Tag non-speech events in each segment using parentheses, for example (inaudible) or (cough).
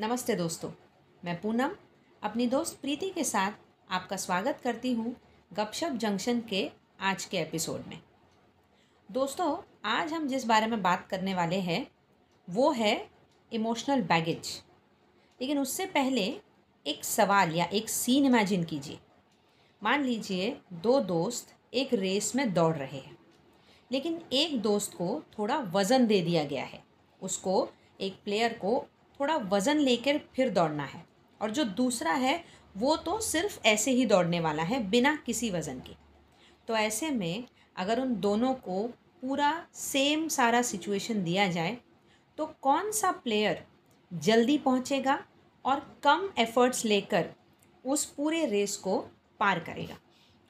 नमस्ते दोस्तों, मैं पूनम, अपनी दोस्त प्रीति के साथ आपका स्वागत करती हूँ गपशप जंक्शन के आज के एपिसोड में। दोस्तों, आज हम जिस बारे में बात करने वाले हैं, वो है इमोशनल बैगेज। लेकिन उससे पहले एक सवाल या एक सीन इमेजिन कीजिए। मान लीजिए, दो दोस्त एक रेस में दौड़ रहे हैं, लेकिन एक दोस्त को थोड़ा वज़न दे दिया गया है। उसको, एक प्लेयर को थोड़ा वज़न लेकर फिर दौड़ना है। और जो दूसरा है वो तो सिर्फ़ ऐसे ही दौड़ने वाला है बिना किसी वज़न के। तो ऐसे में अगर उन दोनों को पूरा सेम सारा सिचुएशन दिया जाए तो कौन सा प्लेयर जल्दी पहुंचेगा और कम एफर्ट्स लेकर उस पूरे रेस को पार करेगा?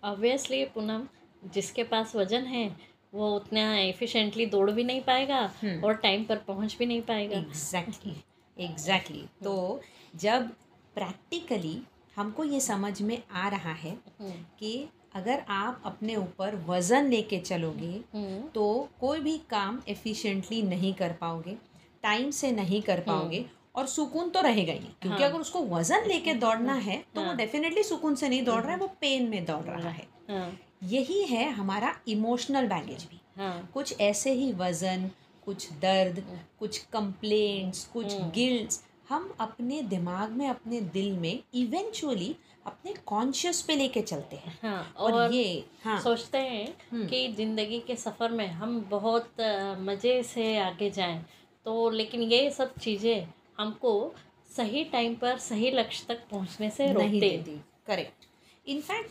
ऑब्वियसली पूनम जिसके पास वज़न है वो उतना एफिशिएंटली दौड़ भी नहीं पाएगा हम्म। और टाइम पर पहुँच भी नहीं पाएगा। Exactly exactly exactly. तो जब प्रैक्टिकली हमको ये समझ में आ रहा है हम्म, कि अगर आप अपने ऊपर वज़न लेके चलोगे हम्म, तो कोई भी काम एफिशिएंटली नहीं कर पाओगे टाइम से नहीं कर पाओगे और सुकून तो रहेगा ही। क्योंकि हाँ। अगर उसको वज़न लेके दौड़ना है तो हाँ। वो। डेफिनेटली सुकून से नहीं दौड़ रहा है वो पेन में दौड़ रहा है। हाँ। यही है हमारा इमोशनल बैगेज भी। हाँ। कुछ ऐसे ही वज़न कुछ दर्द कुछ कंप्लेंट्स कुछ हम्म। गिल्ट्स हम अपने दिमाग में अपने दिल में इवेंचुअली अपने कॉन्शियस पे लेके चलते हैं। हाँ और, और ये हाँ। सोचते हैं हम्म। कि ज़िंदगी के सफ़र में हम बहुत मज़े से आगे जाएँ। तो लेकिन ये सब चीज़ें हमको सही टाइम पर सही लक्ष्य तक पहुँचने से नहीं रोकते देती। करेक्ट इनफैक्ट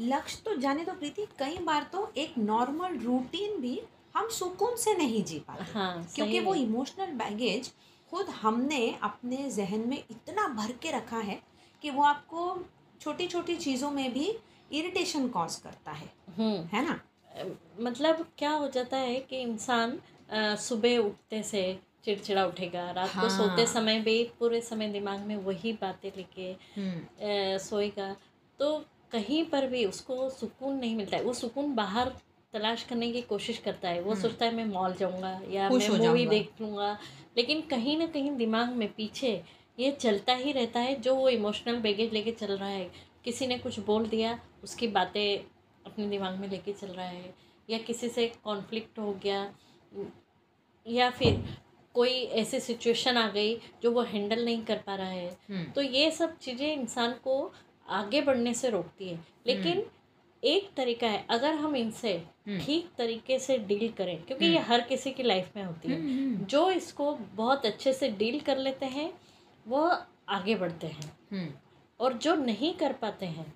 लक्ष्य तो जाने दो प्रीति कई बार तो एक नॉर्मल रूटीन भी हम सुकून से नहीं जी पाते। हाँ क्योंकि वो इमोशनल बैगेज खुद हमने अपने जहन में इतना भर के रखा है कि वो आपको छोटी छोटी चीज़ों में भी इरिटेशन कॉज करता है। हम्म। है ना? मतलब क्या हो जाता है कि इंसान सुबह उठते से चिड़चिड़ा उठेगा रात हाँ। को। सोते समय भी पूरे समय दिमाग में वही बातें लेके हम्म। सोएगा। तो कहीं पर भी उसको सुकून नहीं मिलता है। वो सुकून बाहर तलाश करने की कोशिश करता है। वो हम्म। सोचता है मैं मॉल जाऊँगा या मैं मूवी देख लूँगा। लेकिन कहीं ना कहीं दिमाग में पीछे ये चलता ही रहता है जो वो इमोशनल बैगेज लेके चल रहा है। किसी ने कुछ बोल दिया उसकी बातें अपने दिमाग में लेके चल रहा है। या किसी से कॉन्फ्लिक्ट हो गया या फिर कोई ऐसी सिचुएशन आ गई जो वो हैंडल नहीं कर पा रहा है। हम्म। तो ये सब चीज़ें इंसान को आगे बढ़ने से रोकती है। लेकिन एक तरीका है अगर हम इनसे हम्म। ठीक तरीके से डील करें क्योंकि ये हर किसी की लाइफ में होती है। हम्म जो इसको बहुत अच्छे से डील कर लेते हैं वो आगे बढ़ते हैं। हम्म। और जो नहीं कर पाते हैं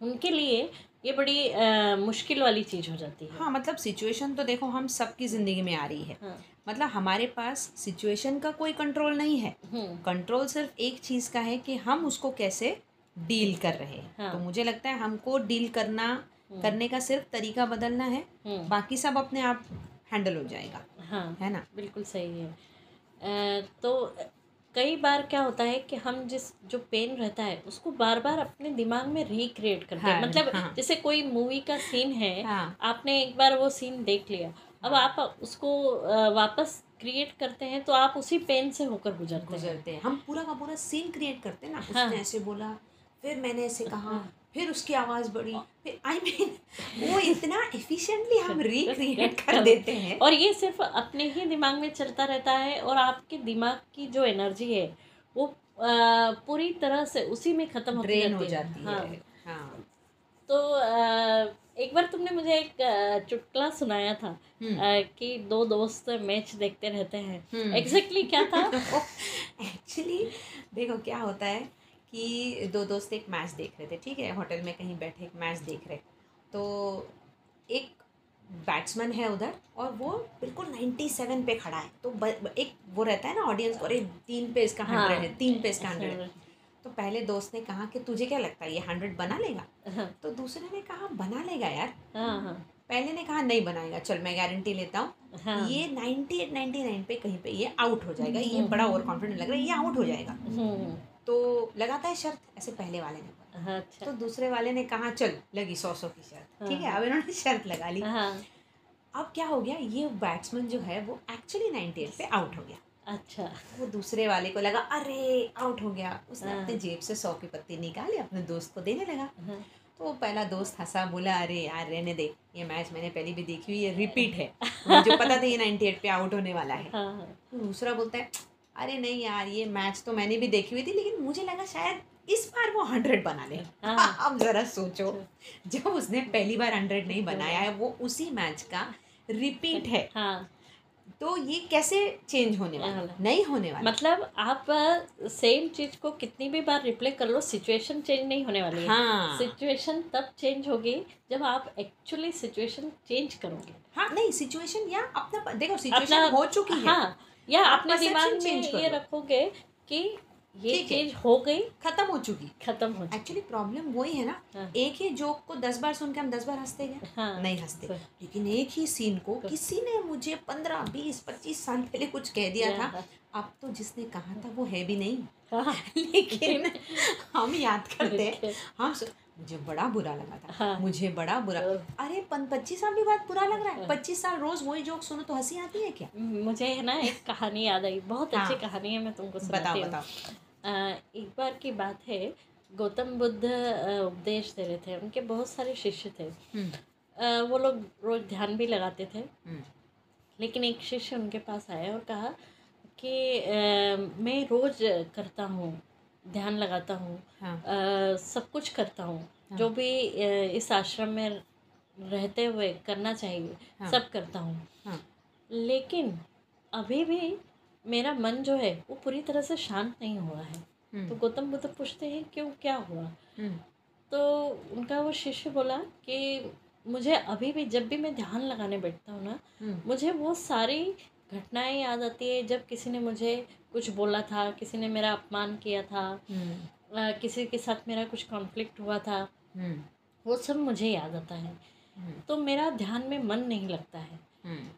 उनके लिए ये बड़ी अ, मुश्किल वाली चीज़ हो जाती है। हाँ मतलब सिचुएशन तो देखो हम सबकी ज़िंदगी में आ रही है। हाँ। मतलब हमारे पास सिचुएशन का कोई कंट्रोल नहीं है। हम्म। कंट्रोल सिर्फ़ एक चीज़ का है कि हम उसको कैसे डील कर रहे हैं। हाँ। तो मुझे लगता है हमको डील करना करने का सिर्फ़ तरीका बदलना है हम्म। बाकी सब अपने आप हैंडल हो जाएगा हाँ है ना? बिल्कुल सही है। तो कई बार क्या होता है कि हम जिस जो पेन रहता है उसको बार बार अपने दिमाग में रिक्रिएट करते हैं। हाँ, मतलब हाँ। जैसे कोई मूवी का सीन है हाँ। आपने एक बार वो सीन देख लिया। अब आप उसको वापस क्रिएट करते हैं तो आप उसी पेन से होकर गुजरते हैं। गुजरते हैं। हम पूरा का पूरा सीन क्रिएट करते हैं ना हाँ। उसने ऐसे बोला फिर मैंने ऐसे कहा हाँ। फिर उसकी आवाज़ बढ़ी। फिर आई I मीन mean, वो इतना एफिशिएंटली हम (laughs) रिक्रिएट कर देते हैं। और ये सिर्फ़ अपने ही दिमाग में चलता रहता है और आपके दिमाग की जो एनर्जी है वो अ, पूरी तरह से उसी में ख़त्म हो जाती जाती हाँ। है। हाँ। तो अ, एक बार तुमने मुझे एक चुटकुला सुनाया था हम्म। कि दो दोस्त मैच देखते रहते हैं। हम्म। एग्जैक्टली क्या था? (laughs) एक्चुअली देखो क्या होता है कि दो दोस्त एक मैच देख रहे थे ठीक है? होटल में कहीं बैठे एक मैच देख रहे। तो एक बैट्समैन है उधर और वो बिल्कुल नाइन्टी सेवन पे खड़ा है। तो ब, एक वो रहता है ना ऑडियंस और एक तीन पे इसका हाँ। हंड्रेड है तीन पे इसका हंड्रेड है। तो पहले दोस्त ने कहा कि तुझे क्या लगता है ये हंड्रेड बना लेगा? हाँ। तो दूसरे ने कहा बना लेगा यार। हाँ हाँ। पहले ने कहा नहीं बनाएगा चल मैं गारंटी लेता हूँ। हाँ। ये 98 99 पे कहीं पे ये आउट हो जाएगा। ये बड़ा ओवर कॉन्फिडेंट लग रहा है ये आउट हो जाएगा। हम्म, तो लगाता है शर्त ऐसे पहले वाले ने। हाँ, अच्छा। तो दूसरे वाले ने कहा चल लगी सौ सौ की शर्त। ठीक है अब इन्होंने शर्त लगा ली। हाँ। अब क्या हो गया ये बैट्समैन जो है वो एक्चुअली 98 पे आउट हो गया। अच्छा। वो दूसरे वाले को लगा अरे आउट हो गया। उसने हाँ। अपने जेब से सौ की पत्ती निकाली अपने दोस्त को देने लगा। हाँ, तो वो पहला दोस्त हंसा बोला अरे यार रहने दे ये मैच मैंने पहले भी देखी हुई है रिपीट है। (laughs) मुझे पता था ये 98 पे आउट होने वाला है। हाँ हाँ। तो दूसरा बोलता है अरे नहीं यार ये मैच तो मैंने भी देखी हुई थी लेकिन मुझे लगा शायद इस बार वो हंड्रेड बना ले। हाँ। (laughs) अब जरा सोचो जब उसने पहली बार हंड्रेड नहीं बनाया है वो उसी मैच का रिपीट है। हाँ। तो ये कैसे चेंज होने वाला? हाँ। नहीं होने वाला। मतलब आप सेम चीज़ को कितनी भी बार रिप्ले कर लो सिचुएशन चेंज नहीं होने वाली है। हाँ। सिचुएशन तब चेंज होगी जब आप एक्चुअली सिचुएशन चेंज करोगे। हाँ नहीं सिचुएशन या अपना देखो सिचुएशन हो चुकी है। हाँ या अपने दिमाग में ये रखोगे कि ये चीज़ हो। गई खत्म हो चुकी। खत्म हो एक्चुअली प्रॉब्लम वही है ना हाँ। एक ही जोक को दस बार सुन के हम दस बार हँसते गए हाँ नहीं हँसते। सही। लेकिन एक ही सीन को तो- किसी ने मुझे पंद्रह बीस पच्चीस साल पहले कुछ कह दिया था। हाँ, अब तो जिसने कहा था वो है भी नहीं। हाँ। (laughs) लेकिन हम याद करते हैं। (laughs) हम मुझे बड़ा बुरा लगा था। हाँ। मुझे बड़ा बुरा तो अरे पन पच्चीस साल भी बाद बुरा लग रहा है। हाँ। पच्चीस साल रोज वही जोक सुनो तो हँसी आती है क्या? मुझे है ना एक कहानी याद आई। बहुत अच्छी हाँ। कहानी है मैं तुमको बताओ सुनाती हूँ। बताओ। एक बार की बात है गौतम बुद्ध उपदेश दे रहे थे। उनके बहुत सारे शिष्य थे। हम्म, वो लोग रोज ध्यान भी लगाते थे। हम्म, लेकिन एक शिष्य उनके पास आया और कहा कि मैं रोज करता हूँ ध्यान लगाता हूँ हाँ। सब कुछ करता हूँ। हाँ। जो भी इस आश्रम में रहते हुए करना चाहिए हाँ। सब करता हूँ। हाँ। लेकिन अभी भी मेरा मन जो है वो पूरी तरह से शांत नहीं हुआ है। तो हम्म, गौतम बुद्ध पूछते हैं क्यों क्या हुआ? हम्म, तो उनका वो शिष्य बोला कि मुझे अभी भी जब भी मैं ध्यान लगाने बैठता हूँ ना हम्म, मुझे वो सारी घटनाएँ याद आती है जब किसी ने मुझे कुछ बोला था किसी ने मेरा अपमान किया था हम्म, अ, किसी के साथ मेरा कुछ कॉन्फ्लिक्ट हुआ था हम्म, वो सब मुझे याद आता है। हम्म, तो मेरा ध्यान में मन नहीं लगता है। हम्म।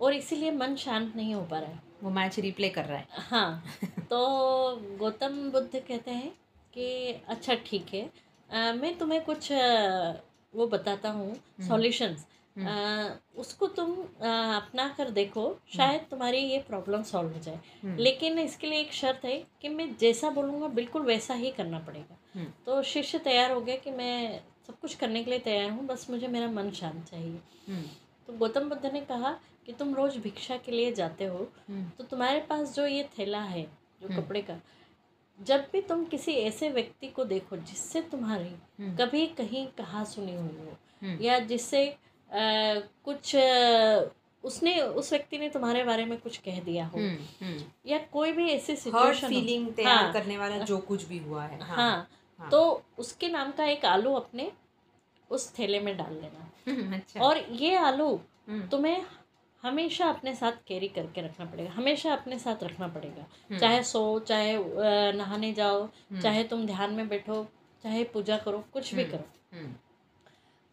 और इसीलिए मन शांत नहीं हो पा रहा है। वो मैच रिप्ले कर रहा है। हाँ (laughs) तो गौतम बुद्ध कहते हैं कि अच्छा ठीक है। अ, मैं तुम्हें कुछ अ, वो बताता हूँ सॉल्यूशंस उसको तुम अपना कर देखो शायद तुम्हारी ये प्रॉब्लम सॉल्व हो जाए। हम्म, लेकिन इसके लिए एक शर्त है कि मैं जैसा बोलूँगा बिल्कुल वैसा ही करना पड़ेगा। हम्म, तो शिष्य तैयार हो गया कि मैं सब कुछ करने के लिए तैयार हूँ बस मुझे मेरा मन शांत चाहिए। हम्म, तो गौतम बुद्ध ने कहा कि तुम रोज भिक्षा के लिए जाते हो हम्म, तो तुम्हारे पास जो ये थैला है जो हम्म। कपड़े का जब भी तुम किसी ऐसे व्यक्ति को देखो जिससे तुम्हारी हम्म, कभी कहीं कहा सुनी हुई हो हम्म, या जिससे कुछ उसने उस व्यक्ति ने तुम्हारे बारे में कुछ कह दिया हो। हम्म, हम्म। या कोई भी ऐसी सिचुएशन फीलिंग तैयार हाँ। करने वाला जो कुछ भी हुआ है। हाँ, हाँ। हाँ। तो उसके नाम का एक आलू अपने उस थैले में डाल लेना हम्म, अच्छा। और ये आलू तुम्हें हमेशा अपने साथ कैरी करके रखना पड़ेगा। हमेशा अपने साथ रखना पड़ेगा। चाहे सो चाहे नहाने जाओ चाहे तुम ध्यान में बैठो चाहे पूजा करो कुछ भी। करो।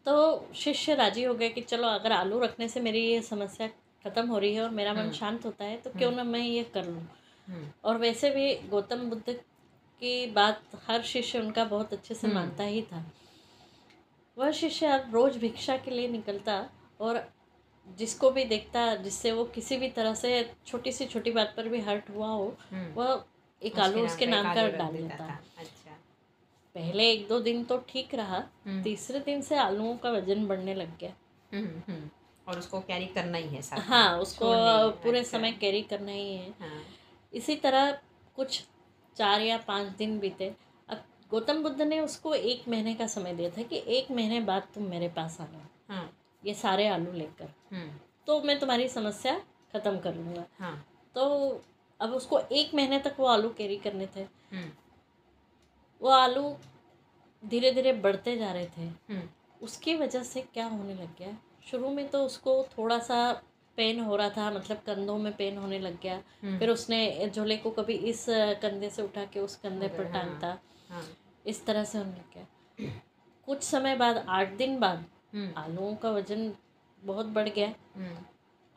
तो शिष्य राज़ी हो गया कि चलो अगर आलू रखने से मेरी ये समस्या खत्म हो रही है और मेरा मन हम्म। शांत होता है तो क्यों ना मैं ये कर लूँ? हम्म, और वैसे भी गौतम बुद्ध की बात हर शिष्य उनका बहुत अच्छे से हम्म। मानता ही था। वह शिष्य अब रोज भिक्षा के लिए निकलता और जिसको भी देखता जिससे वो किसी भी तरह से छोटी सी छोटी बात पर भी हर्ट हुआ हो हम्म। वह एक आलू उसके नाम का डाल देता। पहले एक दो दिन तो ठीक रहा हम्म, तीसरे दिन से आलूओं का वज़न बढ़ने लग गया। हम्म, हम्म। और उसको कैरी करना ही है साथ हाँ उसको पूरे अच्छा। समय कैरी करना ही है। हाँ। इसी तरह कुछ चार या पाँच दिन बीते। अब गौतम बुद्ध ने उसको एक महीने का समय दिया था कि एक महीने बाद तुम मेरे पास आना। हाँ। ये सारे आलू लेकर। तो मैं तुम्हारी समस्या ख़त्म कर लूँगा। हाँ। तो अब उसको एक महीने तक वो आलू कैरी करने थे। वो आलू धीरे धीरे बढ़ते जा रहे थे। हम्म, उसकी वजह से क्या होने लग गया? शुरू में तो उसको थोड़ा सा पेन हो रहा था मतलब कंधों में पेन होने लग गया। हम्म, फिर उसने झोले को कभी इस कंधे से उठा के उस कंधे पर हाँ। टांगता हाँ हाँ। इस तरह से होने लग गया। कुछ समय बाद आठ दिन बाद हम्म, आलूओं का वज़न बहुत बढ़ गया।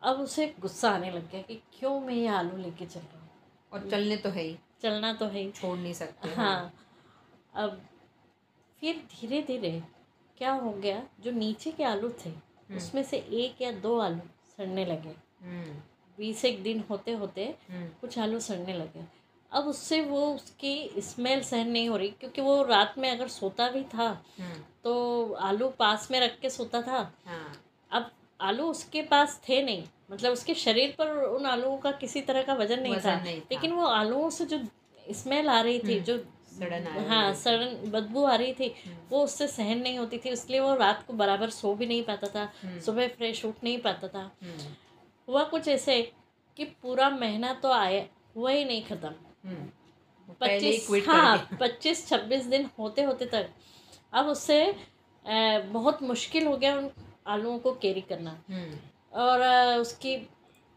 अब उसे गुस्सा आने लग गया कि क्यों मैं ये आलू लेके चल रहा हूँ? और चलने तो है ही। चलना तो है ही। छोड़ नहीं सकते हाँ। अब फिर धीरे धीरे क्या हो गया जो नीचे के आलू थे उसमें से एक या दो आलू सड़ने लगे। हम्म, बीस एक दिन होते होते हम्म। कुछ आलू सड़ने लगे। अब उससे वो उसकी स्मेल सहन नहीं हो रही क्योंकि वो रात में अगर सोता भी था हम्म। तो आलू पास में रख के सोता था। हाँ। अब आलू उसके पास थे नहीं मतलब उसके शरीर पर उन आलूओं का किसी तरह का वज़न नहीं वज़न था। नहीं था। लेकिन वो आलूओं से जो स्मेल आ रही थी हम्म, जो सड़न आ हाँ सड़न बदबू आ रही थी। हम्म, वो उससे सहन नहीं होती थी इसलिए वो रात को बराबर सो भी नहीं पाता था हम्म, सुबह फ्रेश उठ नहीं पाता था। हम्म, हुआ कुछ ऐसे कि पूरा महीना तो आया हुआ ही नहीं खत्म। पच्चीस हाँ पच्चीस छब्बीस दिन होते होते तक। अब उससे बहुत मुश्किल हो गया उन आलूओं को कैरी करना। और उसकी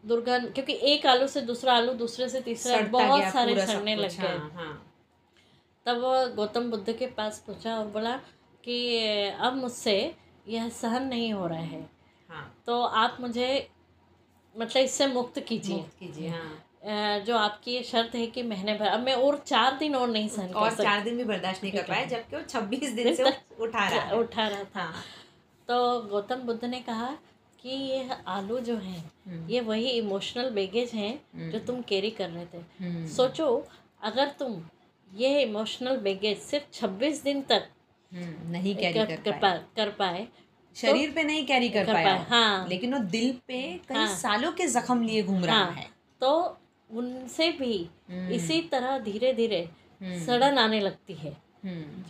दुर्गंध क्योंकि एक आलू से दूसरा आलू दूसरे से तीसरा बहुत सारे सड़ने लग गए। हाँ, हाँ। तब वो गौतम बुद्ध के पास पूछा और बोला कि अब मुझसे यह सहन नहीं हो रहा है। हाँ। तो आप मुझे मतलब इससे मुक्त कीजिए। मुक्त कीजिए हाँ। जो आपकी ये शर्त है कि महीने भर अब मैं और चार दिन और नहीं सहन और चार दिन भी बर्दाश्त नहीं कर पाया जबकि वो छब्बीस दिन से (laughs) उठा रहा उठा रहा था। हाँ। तो गौतम बुद्ध ने कहा कि ये आलू जो हैं हम्म, ये वही इमोशनल बैगेज हैं हम्म, जो तुम कैरी कर रहे थे। हम्म, सोचो अगर तुम ये इमोशनल बैगेज सिर्फ़ छब्बीस दिन तक हम्म, नहीं कैरी कर, कर पाए। कर पाए। शरीर तो, पे नहीं कैरी कर कर पाया। पाए हाँ। लेकिन वो दिल पे कई हाँ। सालों के जख्म लिए घूम रहा हाँ। है। तो उनसे भी हम्म, इसी तरह धीरे धीरे हम्म, सड़न आने लगती है।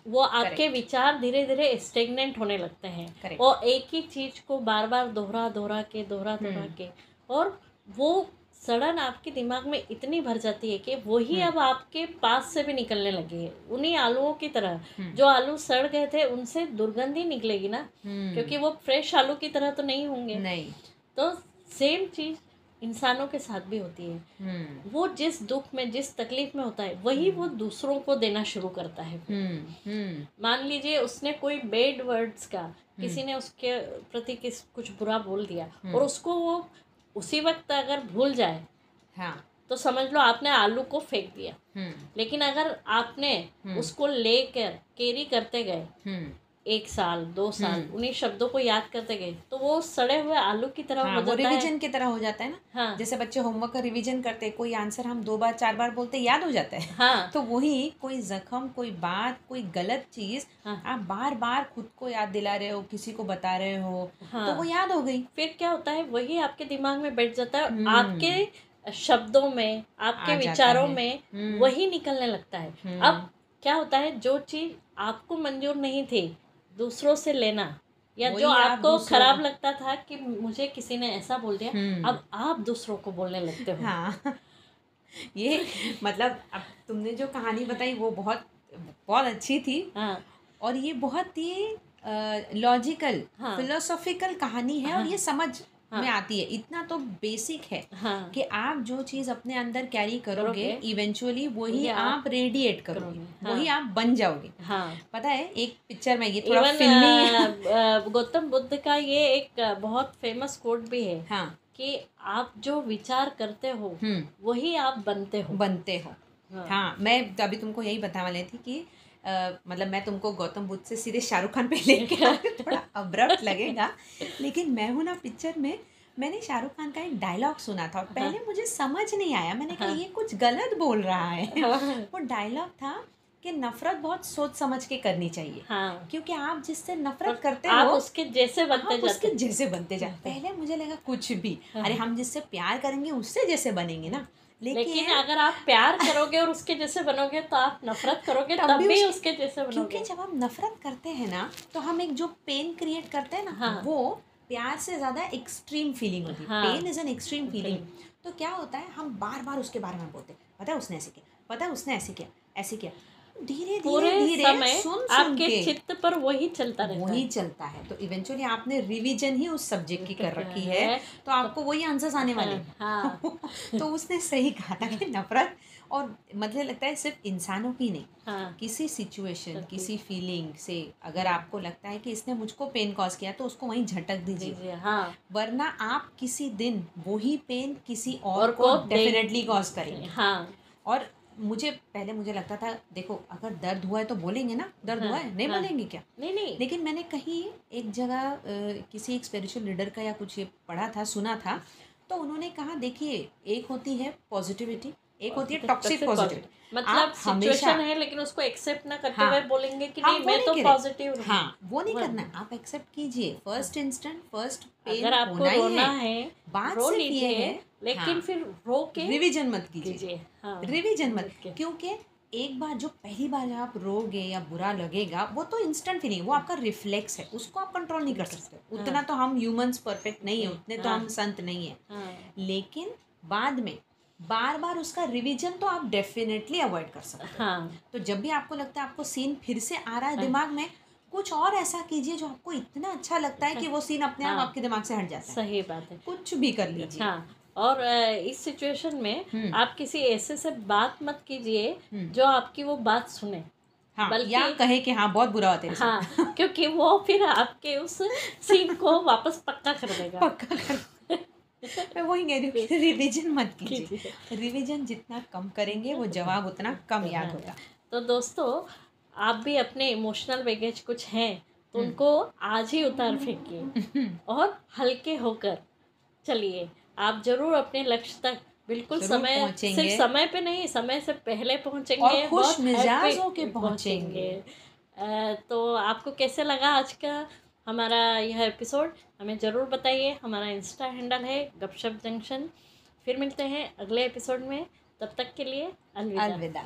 वो आपके विचार धीरे धीरे स्टेगनेंट होने लगते हैं. और एक ही चीज़ को बार बार दोहरा दोहरा के दोहरा दोहरा। के और वो सड़न आपके दिमाग में इतनी भर जाती है कि वही हम्म। अब आपके पास से भी निकलने लगी है। उन्हीं आलूओं की तरह। हम्म, जो आलू सड़ गए थे उनसे दुर्गंध ही निकलेगी ना? हम्म, क्योंकि वो फ्रेश आलू की तरह तो नहीं होंगे। नहीं। तो सेम चीज़ इंसानों के साथ भी होती है। वो जिस दुख में जिस तकलीफ़ में होता है वही वो दूसरों को देना शुरू करता है। मान लीजिए उसने कोई बेड वर्ड्स का किसी ने उसके प्रति किस कुछ बुरा बोल दिया। और उसको वो उसी वक्त अगर भूल जाए हाँ। तो समझ लो आपने आलू को फेंक दिया। हम्म, लेकिन अगर आपने हम्म। उसको लेकर कैरी करते गए हम्म, एक साल दो साल हम्म। उन्हीं शब्दों को याद करते गए तो वो सड़े हुए आलू की तरह हाँ, हो वो है। रिवीजन की तरह हो जाता है ना? हाँ। जैसे बच्चे होमवर्क का रिवीजन करते हैं कोई आंसर हम दो बार चार बार बोलते याद हो जाता है। हाँ। तो वही कोई जख्म कोई बात कोई गलत चीज़ हाँ। आप बार बार खुद को याद दिला रहे हो किसी को बता रहे हो हाँ। तो वो याद हो गई। फिर क्या होता है वही आपके दिमाग में बैठ जाता है हम्म। आपके शब्दों में आपके विचारों में हम्म, वही निकलने लगता है। अब क्या होता है जो चीज़ आपको मंजूर नहीं थी दूसरों से लेना। या जो आपको खराब लगता था कि मुझे किसी ने ऐसा बोल दिया हम्म, अब आप दूसरों को बोलने लगते हो। हाँ। (laughs) ये मतलब अब तुमने जो कहानी बताई वो बहुत बहुत अच्छी थी। हाँ। और ये बहुत ही लॉजिकल हाँ। फिलोसॉफिकल कहानी है हाँ, और हाँ। ये समझ हाँ। में आती है। इतना तो बेसिक है हाँ। कि आप जो चीज़ अपने अंदर कैरी करोगे इवेंचुअली वही आप रेडिएट करोगे करोगे, हाँ। वही आप बन जाओगे। हाँ। पता है एक पिक्चर में ये थोड़ा फिल्मी (laughs) गौतम बुद्ध का ये एक बहुत फ़ेमस कोट भी है हाँ। कि आप जो विचार करते हो हम्म। वही आप बनते हो। बनते हो। हाँ। हाँ मैं अभी तुमको यही बताने वाली थी कि अ, मतलब मैं तुमको गौतम बुद्ध से सीधे शाहरुख खान पे लेके आ (laughs) थोड़ा अब्रप्ट लगेगा। लेकिन मैं हूँ ना पिक्चर में मैंने शाहरुख खान का एक डायलॉग सुना था और पहले मुझे समझ नहीं आया। मैंने कहा हाँ। ये कुछ गलत बोल रहा है। हाँ। वो डायलॉग था कि नफरत बहुत सोच समझ के करनी चाहिए। हाँ। क्योंकि आप जिससे नफरत करते आप हो उसके जैसे बनते आप उसके जैसे बनते जाते पहले मुझे लगा कुछ भी। हाँ। अरे हम जिससे प्यार करेंगे उससे जैसे बनेंगे ना। लेकिन लेकिन अगर आप प्यार (laughs) करोगे और उसके जैसे बनोगे तो आप नफरत करोगे तब तब भी उसके- उसके जैसे क्योंकि जब हम नफरत करते हैं ना तो हम एक जो पेन क्रिएट करते हैं ना हाँ। वो प्यार से ज़्यादा एक्सट्रीम फीलिंग होती है। हाँ। Pain is an extreme feeling तो क्या होता है हम बार बार उसके बारे में बोलते हैं पता है उसने ऐसे किया पता है उसने ऐसे किया ऐसे किया। धीरे धीरे धीरे समय सुन सुन आपके के। चित्त पर वही चलता रहता वही है। चलता है। तो इवेंचुअली आपने रिवीजन ही उस सब्जेक्ट की कर रखी है। है। तो आपको वही आंसर्स आने वाले हाँ। (laughs) तो उसने सही कहा था कि नफरत और मतलब लगता है सिर्फ़ इंसानों की नहीं हाँ। किसी सिचुएशन किसी फीलिंग से अगर आपको लगता है कि इसने मुझको पेन कॉज किया तो उसको वहीं झटक दीजिए। हाँ। वरना आप किसी दिन वही पेन किसी और, और को को डेफिनेटली कॉज करेंगे। हाँ। और मुझे पहले मुझे लगता था देखो अगर दर्द हुआ है तो बोलेंगे ना? दर्द हाँ, हुआ है? नहीं हाँ। बोलेंगे क्या? नहीं नहीं। लेकिन मैंने कहीं एक जगह किसी एक स्पिरिचुअल लीडर का या कुछ ये पढ़ा था सुना था तो उन्होंने कहा देखिए एक होती है पॉजिटिविटी एक होती है टॉक्सिक पॉजिटिविटी मतलब सिचुएशन है लेकिन उसको एक्सेप्ट ना करते हुए हाँ। बोलेंगे कि हाँ, नहीं मैं तो पॉजिटिव हूँ। हाँ वो नहीं करना है। आप एक्सेप्ट कीजिए। फ़र्स्ट इंस्टेंट फ़र्स्ट पेन अगर आपको होना रोना है। है बात रो लीजिए है लेकिन हाँ। फिर रो के रिवीजन मत कीजिए। हाँ। रिवीजन मत क्योंकि एक बार जो पहली बार आप रोगे या बुरा लगेगा वो तो इंस्टेंट फीलिंग वो आपका रिफ्लेक्स है। उसको आप कंट्रोल नहीं कर सकते। उतना तो हम ह्यूमंस परफेक्ट नहीं है उतने तो हाँ। हम संत नहीं है। हाँ। लेकिन बाद में बार बार उसका रिवीजन तो आप डेफिनेटली अवॉइड कर सकते हैं हाँ तो जब भी आपको लगता है आपको सीन फिर से आ रहा है हाँ। दिमाग में कुछ और ऐसा कीजिए जो आपको इतना अच्छा लगता है कि वो सीन अपने आप हाँ। आपके दिमाग से हट जाता है सही बात है कुछ भी कर लीजिए हाँ और इस सिचुएशन में हम्म। आप किसी ऐसे से बात मत कीजिए हम्म। जो आपकी वो बात सुने हाँ बल्कि- या कहे कि हाँ बहुत बुरा होता है हाँ क्योंकि वो फिर आपके उस सीन को वापस पक्का कर देगा (laughs) पक्का कर मैं वही कह रही हूँ कि रिवीजन मत कीजिए। रिवीजन जितना कम करेंगे वो जवाब उतना कम याद होगा तो दोस्तों आप भी अपने इमोशनल बैगेज कुछ हैं तो हम्म। उनको आज ही उतार फेंकिए (laughs) और हल्के होकर चलिए आप ज़रूर अपने लक्ष्य तक बिल्कुल समय सिर्फ़ समय पे नहीं समय से पहले पहुँचेंगे और खुश मिजाज होके पहुँचेंगे। तो आपको कैसे लगा आज का हमारा यह एपिसोड हमें ज़रूर बताइए। हमारा इंस्टा हैंडल है गपशप जंक्शन फिर मिलते हैं अगले एपिसोड में। तब तक के लिए अलविदा।